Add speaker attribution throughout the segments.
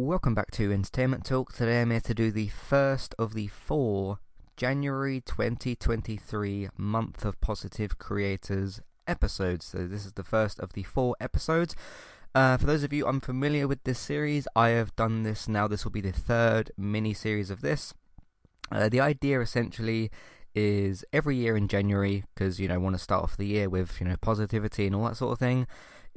Speaker 1: Welcome back to Entertainment Talk. Today I'm here to do the first of the four January 2023 Month of Positive Creators episodes. So this is the first of the four episodes. Uh, for those of you unfamiliar with this series, I have done this now. This will be the third mini series of this. Uh, the idea essentially is every year in January, because you know, want to start off the year with you know positivity and all that sort of thing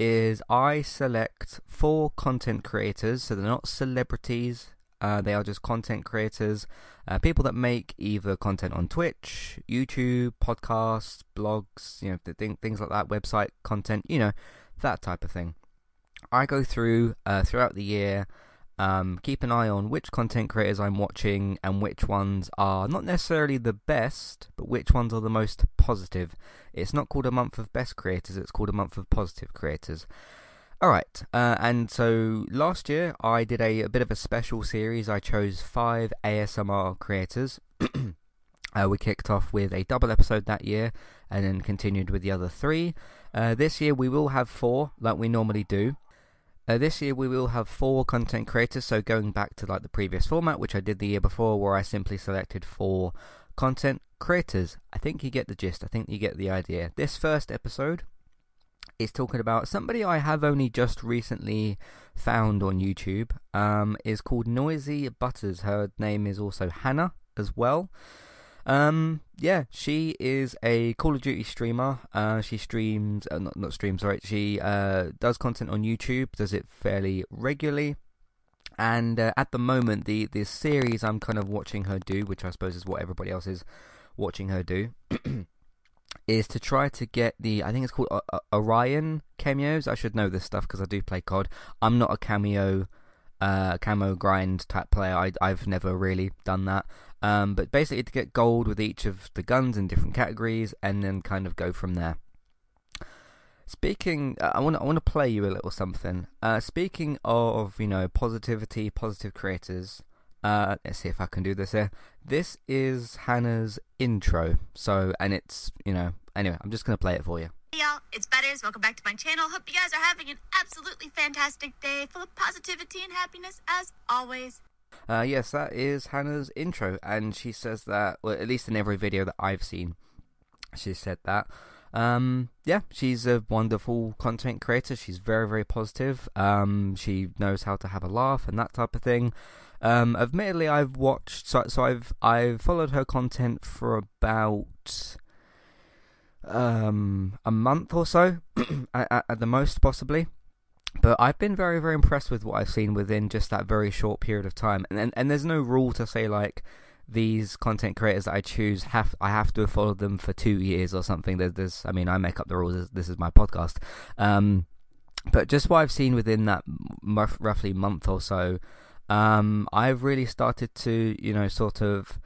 Speaker 1: is I select four content creators, so they're not celebrities, uh, they are just content creators, uh, people that make either content on Twitch, YouTube, podcasts, blogs, you know, th- things like that, website content, you know, that type of thing. I go through uh, throughout the year um, keep an eye on which content creators I'm watching and which ones are not necessarily the best, but which ones are the most positive. It's not called a month of best creators, it's called a month of positive creators. Alright, uh, and so last year I did a, a, bit of a special series. I chose five ASMR creators. uh, we kicked off with a double episode that year and then continued with the other three. Uh, this year we will have four, like we normally do. Uh, this year we will have four content creators, so going back to like the previous format, which I did the year before, where I simply selected four content creators. I think you get the gist. I think you get the idea. This first episode is talking about somebody I have only just recently found on YouTube. Um, is called Noisy Butters. Her name is also Hannah as well. Um, yeah, she is a Call of Duty streamer. Uh, she streams, uh, not not streams, sorry. She uh, does content on YouTube. Does it fairly regularly. And uh, at the moment, the the series I'm kind of watching her do, which I suppose is what everybody else is watching her do, is to try to get the I think it's called uh, Orion cameos. I should know this stuff because I do play COD. I'm not a cameo uh, camo grind type player. I, I've never really done that. Um, but basically, to get gold with each of the guns in different categories, and then kind of go from there. Speaking, uh, I want I want to play you a little something. Uh, speaking of you know positivity, positive creators. Uh, let's see if I can do this here. This is Hannah's intro. So, and it's you know anyway, I'm just gonna play it for you.
Speaker 2: Hey y'all, it's Butters. Welcome back to my channel. Hope you guys are having an absolutely fantastic day full of positivity and happiness as always.
Speaker 1: Uh, yes, that is Hannah's intro, and she says that, well, at least in every video that I've seen, she said that. Um, yeah, she's a wonderful content creator. She's very, very positive. Um, she knows how to have a laugh and that type of thing. Um, admittedly, I've watched, so, so I've I've followed her content for about um, a month or so, at, at, the most, possibly. But I've been very, very impressed with what I've seen within just that very short period of time. And and, and there's no rule to say like these content creators that I choose have I have to have followed them for two years or something. There's, there's I mean, I make up the rules. This is my podcast. Um, but just what I've seen within that roughly month or so, um, I've really started to, you know, sort of.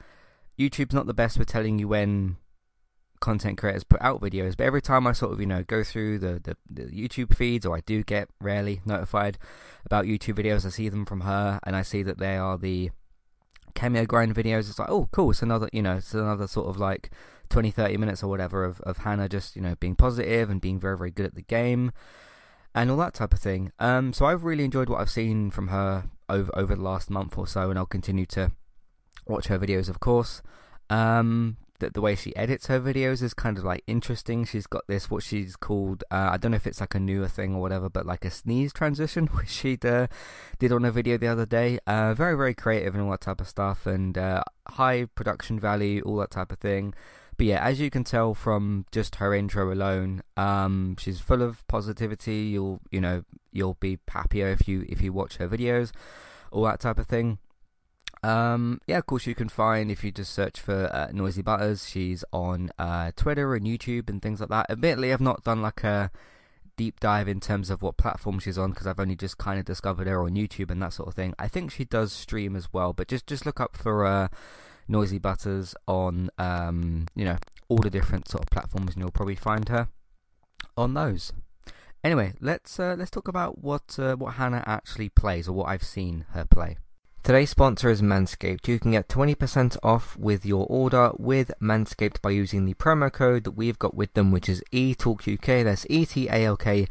Speaker 1: YouTube's not the best for telling you when content creators put out videos, but every time I sort of, you know, go through the, the, the, YouTube feeds, or I do get rarely notified about YouTube videos, I see them from her, and I see that they are the cameo grind videos. It's like, oh, cool, it's another, you know, it's another sort of like 20, 30 minutes or whatever of, of Hannah just, you know, being positive and being very, very good at the game and all that type of thing. Um, so I've really enjoyed what I've seen from her over over the last month or so, and I'll continue to watch her videos, of course. Um, that the way she edits her videos is kind of like interesting. She's got this what she's called uh, I don't know if it's like a newer thing or whatever, but like a sneeze transition, which she uh, did on a video the other day. Uh, very very creative and all that type of stuff, and uh, high production value, all that type of thing. But yeah, as you can tell from just her intro alone, um, she's full of positivity. You'll you know you'll be happier if you if you watch her videos, all that type of thing. Um, yeah, of course, you can find if you just search for uh, Noisy Butters. She's on uh, Twitter and YouTube and things like that. Admittedly, I've not done like a deep dive in terms of what platform she's on because I've only just kind of discovered her on YouTube and that sort of thing. I think she does stream as well, but just just look up for uh, Noisy Butters on um, you know all the different sort of platforms, and you'll probably find her on those. Anyway, let's uh, let's talk about what uh, what Hannah actually plays or what I've seen her play. Today's sponsor is Manscaped. You can get 20% off with your order with Manscaped by using the promo code that we've got with them, which is ETALKUK. That's E T A L K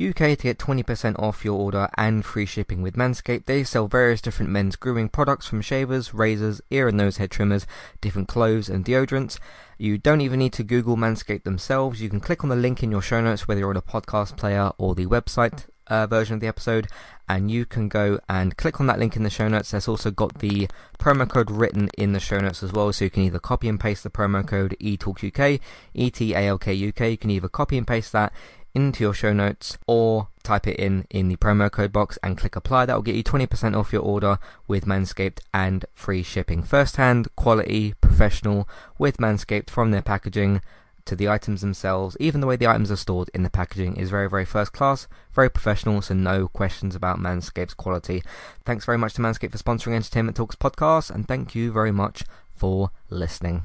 Speaker 1: UK to get 20% off your order and free shipping with Manscaped. They sell various different men's grooming products from shavers, razors, ear and nose hair trimmers, different clothes and deodorants. You don't even need to Google Manscaped themselves. You can click on the link in your show notes, whether you're on a podcast player or the website uh, version of the episode, and you can go and click on that link in the show notes. There's also got the promo code written in the show notes as well, so you can either copy and paste the promo code ETALKUK, ETALKUK. You can either copy and paste that into your show notes or type it in in the promo code box and click apply. That will get you 20% off your order with Manscaped and free shipping. First hand, quality, professional with Manscaped from their packaging to the items themselves. Even the way the items are stored in the packaging is very, very first class, very professional, so no questions about Manscaped's quality. Thanks very much to Manscaped for sponsoring Entertainment Talks podcast, and thank you very much for listening.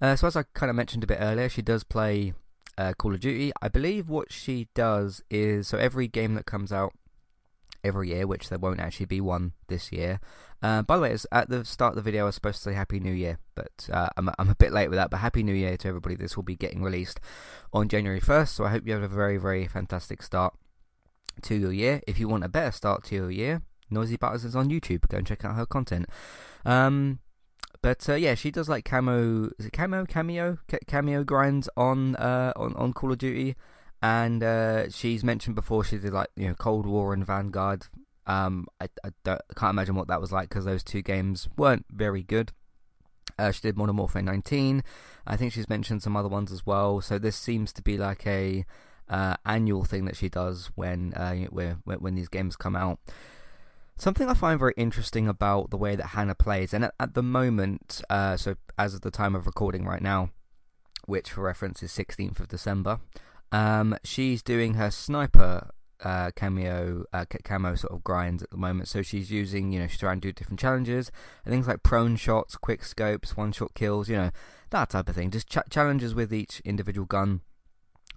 Speaker 1: Uh, so as I kind of mentioned a bit earlier, she does play uh, Call of Duty. I believe what she does is so every game that comes out every year, which there won't actually be one this year. Uh, by the way, at the start of the video, I was supposed to say Happy New Year, but uh, I'm, I'm a bit late with that. But Happy New Year to everybody. This will be getting released on January 1st, so I hope you have a very, very fantastic start to your year. If you want a better start to your year, Noisy Butters is on YouTube. Go and check out her content. Um, but uh, yeah, she does like camo, is it camo, cameo, cameo grinds on uh, on on Call of Duty, and uh, she's mentioned before she did like you know Cold War and Vanguard. Um, I, I, I can't imagine what that was like because those two games weren't very good. Uh, she did Modern Warfare 19. I think she's mentioned some other ones as well. So this seems to be like a uh, annual thing that she does when uh, when when these games come out. Something I find very interesting about the way that Hannah plays, and at, at the moment, uh, so as of the time of recording right now, which for reference is 16th of December, um, she's doing her sniper uh, cameo, uh, camo sort of grinds at the moment. So she's using, you know, she's trying to do different challenges and things like prone shots, quick scopes, one shot kills, you know, that type of thing. Just ch- challenges with each individual gun,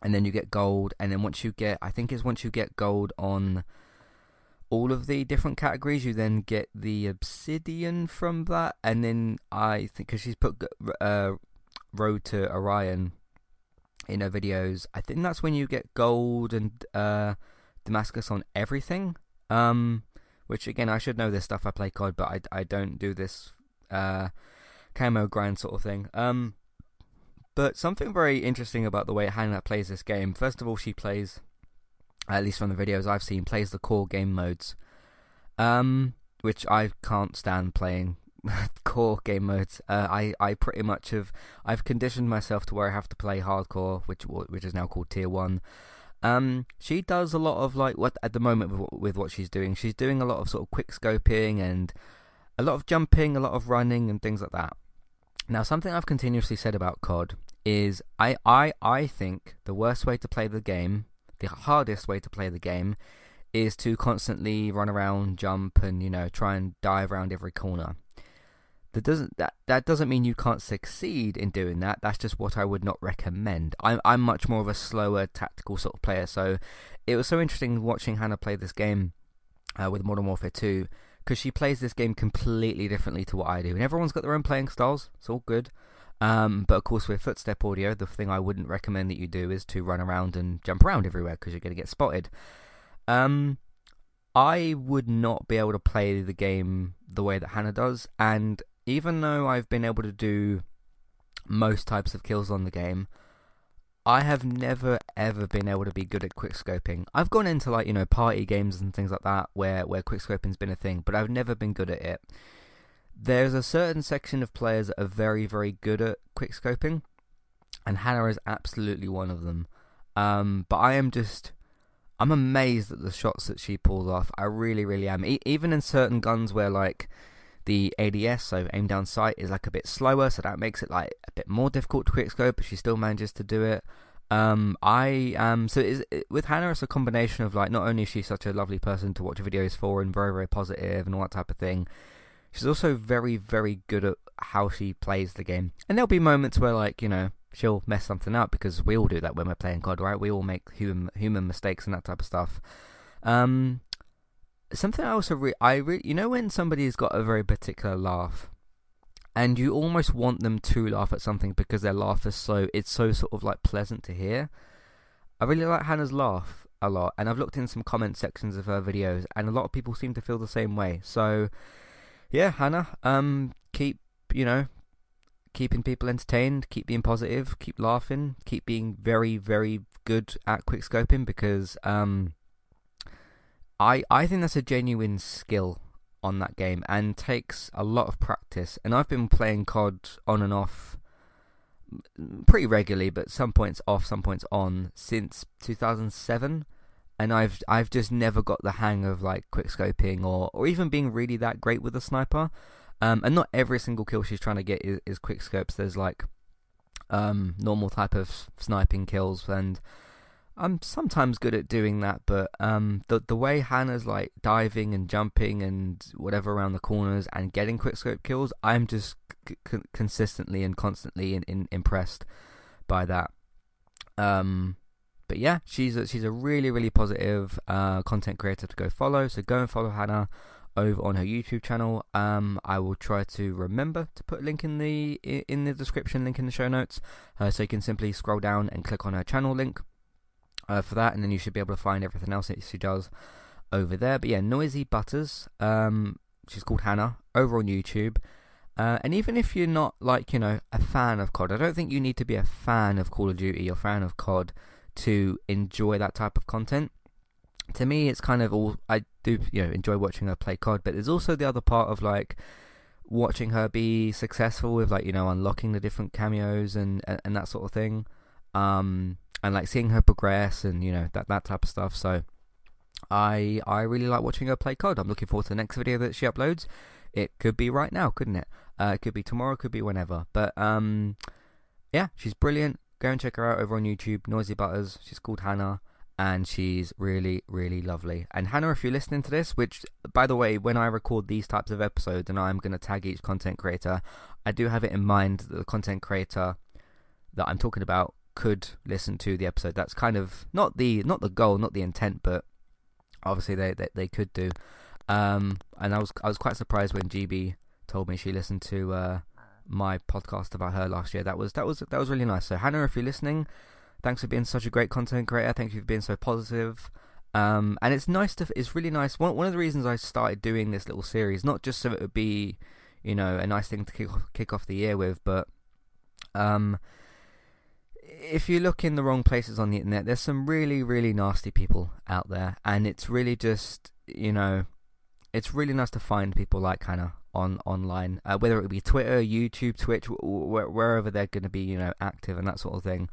Speaker 1: and then you get gold. And then once you get, I think it's once you get gold on all of the different categories. You then get the obsidian from that, and then I think because she's put uh, Road to Orion in her videos, I think that's when you get gold and uh, Damascus on everything. Um, which again, I should know this stuff. I play COD, but I, I don't do this uh, camo grind sort of thing. Um, but something very interesting about the way Hannah plays this game. First of all, she plays at least from the videos I've seen, plays the core game modes. Um, which I can't stand playing core game modes. Uh, I I pretty much have I've conditioned myself to where I have to play hardcore, which which is now called tier one. Um, she does a lot of like what at the moment with, with what she's doing. She's doing a lot of sort of quick scoping and a lot of jumping, a lot of running and things like that. Now, something I've continuously said about COD is I, I, I think the worst way to play the game, the hardest way to play the game, is to constantly run around, jump, and you know try and dive around every corner. That doesn't that that doesn't mean you can't succeed in doing that. That's just what I would not recommend. I'm I'm much more of a slower tactical sort of player. So it was so interesting watching Hannah play this game uh, with Modern Warfare 2 because she plays this game completely differently to what I do. And everyone's got their own playing styles. It's all good. Um, but of course, with footstep audio, the thing I wouldn't recommend that you do is to run around and jump around everywhere because you're going to get spotted. Um, I would not be able to play the game the way that Hannah does, and even though I've been able to do most types of kills on the game, I have never ever been able to be good at quickscoping. I've gone into like you know party games and things like that where where quickscoping's been a thing, but I've never been good at it. There's a certain section of players that are very very good at quickscoping, and Hannah is absolutely one of them. Um, but I am just I'm amazed at the shots that she pulls off. I really really am. E- even in certain guns where like the ADS, so aim down sight, is like a bit slower, so that makes it like a bit more difficult to quickscope, but she still manages to do it. Um, I am so is with Hannah. It's a combination of like not only is she such a lovely person to watch videos for and very very positive and all that type of thing. She's also very very good at how she plays the game, and there'll be moments where like you know she'll mess something up because we all do that when we're playing COD, right? We all make human human mistakes and that type of stuff. Um, something I also re- I re- you know when somebody's got a very particular laugh and you almost want them to laugh at something because their laugh is so it's so sort of like pleasant to hear. I really like Hannah's laugh a lot and I've looked in some comment sections of her videos and a lot of people seem to feel the same way. So yeah, Hannah, um keep, you know, keeping people entertained, keep being positive, keep laughing, keep being very very good at quick scoping because um I I think that's a genuine skill on that game and takes a lot of practice. And I've been playing COD on and off pretty regularly, but some points off, some points on since 2007. And I've I've just never got the hang of like quickscoping or or even being really that great with a sniper. Um, and not every single kill she's trying to get is, is quickscopes. There's like um, normal type of sniping kills and I'm sometimes good at doing that, but um, the the way Hannah's like diving and jumping and whatever around the corners and getting quickscope kills, I'm just c- consistently and constantly in, in, impressed by that. Um, but yeah, she's a, she's a really really positive uh, content creator to go follow. So go and follow Hannah over on her YouTube channel. Um, I will try to remember to put a link in the in the description, link in the show notes, uh, so you can simply scroll down and click on her channel link uh, for that, and then you should be able to find everything else that she does over there. But yeah, Noisy Butters, um, she's called Hannah, over on YouTube. Uh, and even if you're not like you know a fan of COD, I don't think you need to be a fan of Call of Duty or fan of COD to enjoy that type of content. To me, it's kind of all I do. You know, enjoy watching her play COD, but there's also the other part of like watching her be successful with like you know unlocking the different cameos and and, and that sort of thing. Um, and like seeing her progress and you know that that type of stuff. So I I really like watching her play COD. I'm looking forward to the next video that she uploads. It could be right now, couldn't it? Uh, it could be tomorrow, could be whenever. But um, yeah, she's brilliant. Go and check her out over on YouTube. Noisy Butters. She's called Hannah, and she's really really lovely. And Hannah, if you're listening to this, which by the way, when I record these types of episodes, and I'm going to tag each content creator, I do have it in mind that the content creator that I'm talking about could listen to the episode. That's kind of not the not the goal, not the intent, but obviously they they, they could do. Um, and I was I was quite surprised when GB told me she listened to uh, my podcast about her last year. That was that was that was really nice. So Hannah, if you're listening, thanks for being such a great content creator. Thank you for being so positive. Um, and it's nice to it's really nice. One one of the reasons I started doing this little series, not just so it would be, you know, a nice thing to kick off, kick off the year with, but um, if you look in the wrong places on the internet, there's some really, really nasty people out there, and it's really just, you know, it's really nice to find people like Hannah on online, uh, whether it be Twitter, YouTube, Twitch, wh- wherever they're going to be, you know, active and that sort of thing.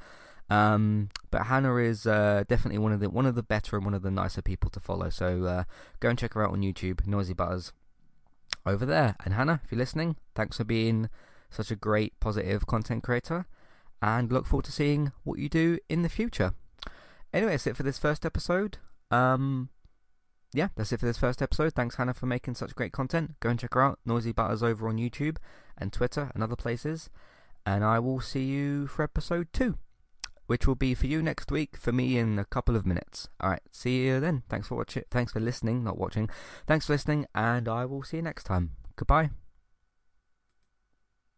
Speaker 1: Um, but Hannah is uh, definitely one of the one of the better and one of the nicer people to follow. So uh, go and check her out on YouTube, Noisy Butters, over there. And Hannah, if you're listening, thanks for being such a great, positive content creator, and look forward to seeing what you do in the future. Anyway, that's it for this first episode. Um, yeah, that's it for this first episode. Thanks, Hannah, for making such great content. Go and check her out, Noisy Butters, over on YouTube and Twitter and other places. And I will see you for episode two, which will be for you next week, for me in a couple of minutes. Alright, see you then. Thanks for watching. Thanks for listening, not watching. Thanks for listening, and I will see you next time. Goodbye.